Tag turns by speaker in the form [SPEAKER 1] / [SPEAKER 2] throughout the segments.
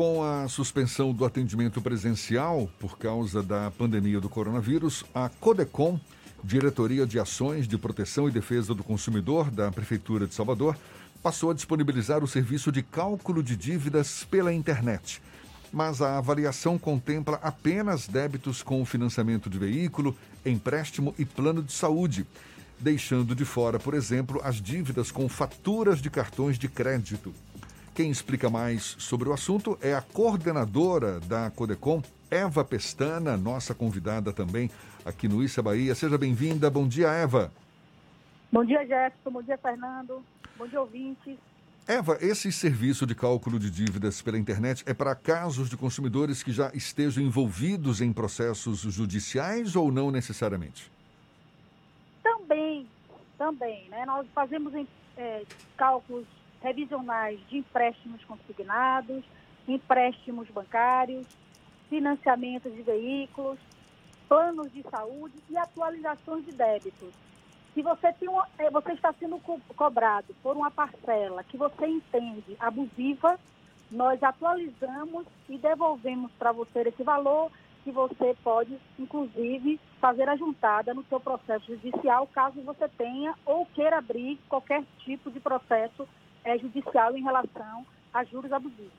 [SPEAKER 1] Com a suspensão do atendimento presencial por causa da pandemia do coronavírus, a Codecom, Diretoria de Ações de Proteção e Defesa do Consumidor da Prefeitura de Salvador, passou a disponibilizar o serviço de cálculo de dívidas pela internet. Mas a avaliação contempla apenas débitos com financiamento de veículo, empréstimo e plano de saúde, deixando de fora, por exemplo, as dívidas com faturas de cartões de crédito. Quem explica mais sobre o assunto é a coordenadora da Codecom, Eva Pestana, nossa convidada também aqui no Issa Bahia. Seja bem-vinda. Bom dia, Eva.
[SPEAKER 2] Bom dia, Jefferson. Bom dia, Fernando. Bom dia, ouvintes.
[SPEAKER 1] Eva, esse serviço de cálculo de dívidas pela internet é para casos de consumidores que já estejam envolvidos em processos judiciais ou não necessariamente?
[SPEAKER 2] Também, também. Né? Nós fazemos é, cálculos revisionais de empréstimos consignados, empréstimos bancários, financiamentos de veículos, planos de saúde e atualizações de débitos. Se você, tem uma, é, você está sendo co cobrado por uma parcela que você entende abusiva, nós atualizamos e devolvemos para você esse valor que você pode, inclusive, fazer a juntada no seu processo judicial, caso você tenha ou queira abrir qualquer tipo de processo é, judicial em relação a juros abusivos.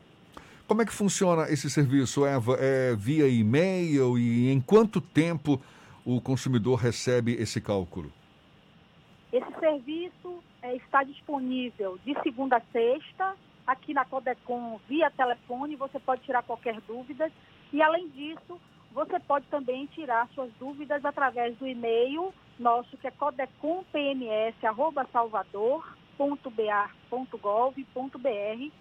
[SPEAKER 1] Como é que funciona esse serviço, Eva? É via e-mail e em quanto tempo o consumidor recebe esse cálculo?
[SPEAKER 2] Esse serviço é, está disponível de segunda a sexta, aqui na Codecom via telefone, você pode tirar qualquer dúvida. E além disso, você pode também tirar suas dúvidas através do e-mail nosso, que é codecompms.salvador.com www.ba.gov.br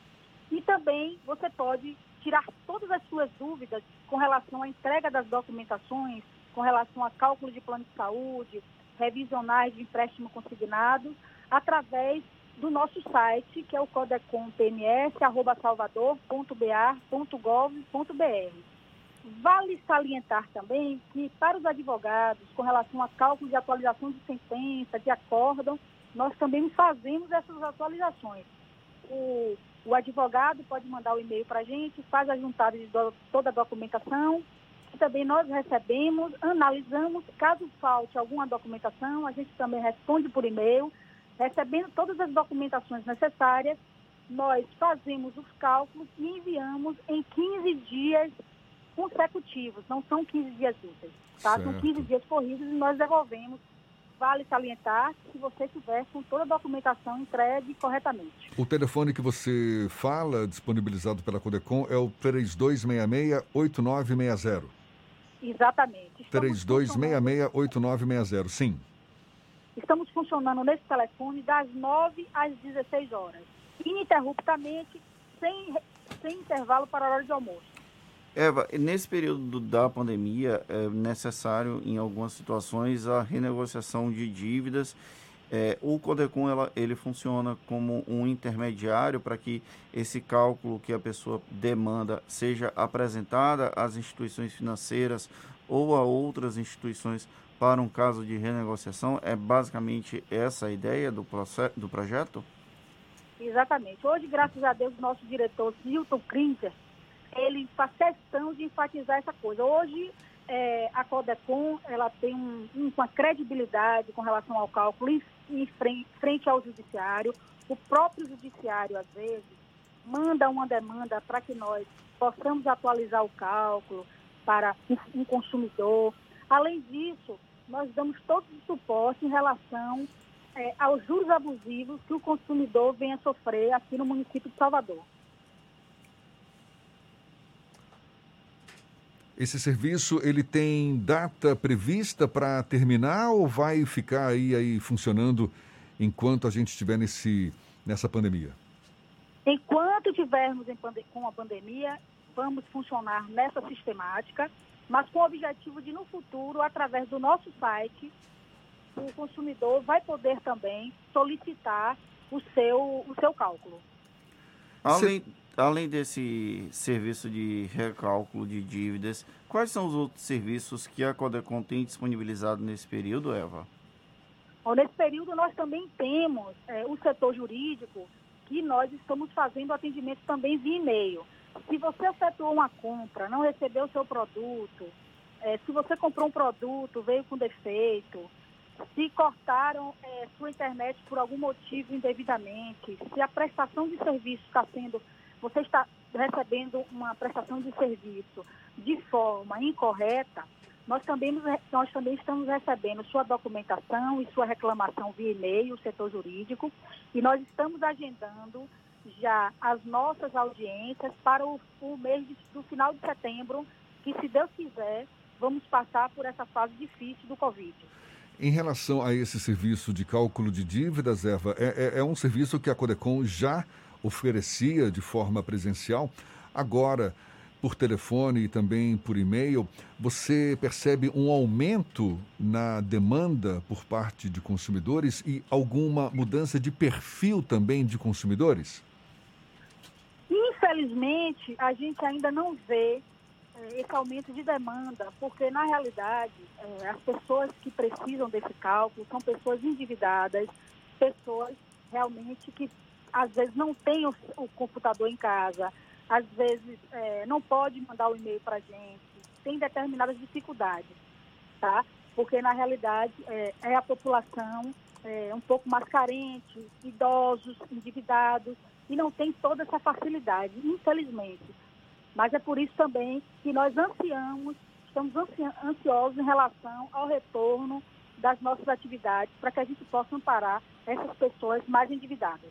[SPEAKER 2] e também você pode tirar todas as suas dúvidas com relação à entrega das documentações, com relação a cálculo de plano de saúde, revisionais de empréstimo consignado, através do nosso site, que é o codecompms.salvador.ba.gov.br. Vale salientar também que, para os advogados, com relação a cálculo de atualização de sentença, de acórdão, nós também fazemos essas atualizações. O, o advogado pode mandar o e-mail para a gente, faz a juntada de do, toda a documentação, e também nós recebemos, analisamos, caso falte alguma documentação, a gente também responde por e-mail, recebendo todas as documentações necessárias, nós fazemos os cálculos e enviamos em 15 dias consecutivos, não são 15 dias úteis, tá? São 15 dias corridos e nós devolvemos vale salientar que você tiver com toda a documentação entregue corretamente.
[SPEAKER 1] O telefone que você fala, disponibilizado pela Codecom, é o 3266-8960.
[SPEAKER 2] Exatamente.
[SPEAKER 1] 3266-8960, sim.
[SPEAKER 2] Estamos funcionando nesse telefone das 9 às 16 horas, ininterruptamente, sem, sem intervalo para a hora de almoço.
[SPEAKER 3] Eva, nesse período da pandemia é necessário, em algumas situações, a renegociação de dívidas. É, o Codecom ela, ele funciona como um intermediário para que esse cálculo que a pessoa demanda seja apresentada às instituições financeiras ou a outras instituições para um caso de renegociação. É basicamente essa a ideia do, do projeto?
[SPEAKER 2] Exatamente. Hoje, graças a Deus, nosso diretor, Hilton Krinter, ele faz questão de enfatizar essa coisa. Hoje, é, a Codecom ela tem um, uma credibilidade com relação ao cálculo em frente, frente, ao judiciário. O próprio judiciário, às vezes, manda uma demanda para que nós possamos atualizar o cálculo para um, um consumidor. Além disso, nós damos todo o suporte em relação é, aos juros abusivos que o consumidor vem a sofrer aqui no município de Salvador.
[SPEAKER 1] Esse serviço ele tem data prevista para terminar ou vai ficar aí, aí funcionando enquanto a gente estiver nesse, nessa pandemia?
[SPEAKER 2] Enquanto tivermos com a pandemia, vamos funcionar nessa sistemática, mas com o objetivo de, no futuro, através do nosso site, o consumidor vai poder também solicitar o seu, o seu cálculo.
[SPEAKER 3] Além, além desse serviço de recálculo de dívidas, quais são os outros serviços que a Codecom tem disponibilizado nesse período, Eva?
[SPEAKER 2] Bom, nesse período nós também temos é, o setor jurídico, que nós estamos fazendo atendimento também via e-mail. Se você efetuou uma compra, não recebeu o seu produto, é, se você comprou um produto, veio com defeito, se cortaram é, sua internet por algum motivo indevidamente, se a prestação de serviço está sendo, você está recebendo uma prestação de serviço de forma incorreta, nós também, nós também estamos recebendo sua documentação e sua reclamação via e-mail, setor jurídico, e nós estamos agendando já as nossas audiências para o, o mês de, do final de setembro, que se Deus quiser, vamos passar por essa fase difícil do Covid.
[SPEAKER 1] Em relação a esse serviço de cálculo de dívidas, Eva, é, é, é um serviço que a Codecom já oferecia de forma presencial. Agora, por telefone e também por e-mail, você percebe um aumento na demanda por parte de consumidores e alguma mudança de perfil também de consumidores?
[SPEAKER 2] Infelizmente, a gente ainda não vê é, esse aumento de demanda, porque na realidade é, as pessoas que precisam desse cálculo são pessoas endividadas, pessoas realmente que às vezes não têm o, o computador em casa, às vezes é, não pode mandar o e-mail para a gente, tem determinadas dificuldades, tá? Porque na realidade é, é a população é, um pouco mais carente, idosos, endividados, e não tem toda essa facilidade, infelizmente. Mas é por isso também que nós ansiamos, estamos ansiosos em relação ao retorno das nossas atividades para que a gente possa amparar essas pessoas mais endividadas.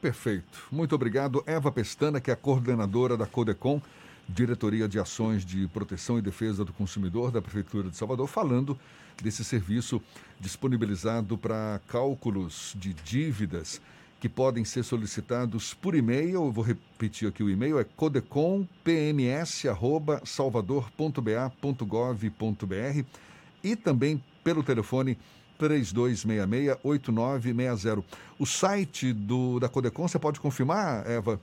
[SPEAKER 1] Perfeito. Muito obrigado. Eva Pestana, que é a coordenadora da CODECOM, Diretoria de Ações de Proteção e Defesa do Consumidor da Prefeitura de Salvador, falando desse serviço disponibilizado para cálculos de dívidas que podem ser solicitados por e-mail. Eu vou repetir aqui o e-mail: é codecompms.salvador.ba.gov.br e também pelo telefone 3266-8960. O site do, da Codecom, você pode confirmar, Eva?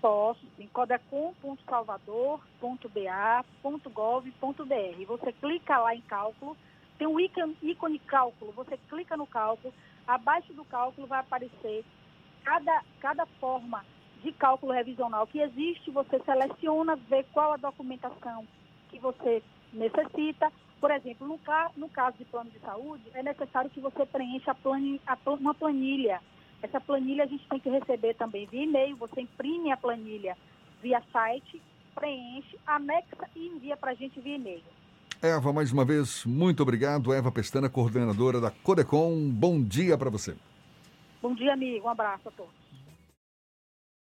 [SPEAKER 2] Posso, sim. codecom.salvador.ba.gov.br. Você clica lá em cálculo, tem um ícone, ícone cálculo, você clica no cálculo, abaixo do cálculo vai aparecer cada, cada forma de cálculo revisional que existe, você seleciona, vê qual a documentação que você necessita. Por exemplo, no, no caso de plano de saúde, é necessário que você preencha a, uma planilha. Essa planilha a gente tem que receber também via e-mail, você imprime a planilha via site, preenche, anexa e envia para a gente via e-mail.
[SPEAKER 1] Eva, mais uma vez, muito obrigado. Eva Pestana, coordenadora da Codecom. Bom dia para você.
[SPEAKER 2] Bom dia, amigo. Um abraço a todos.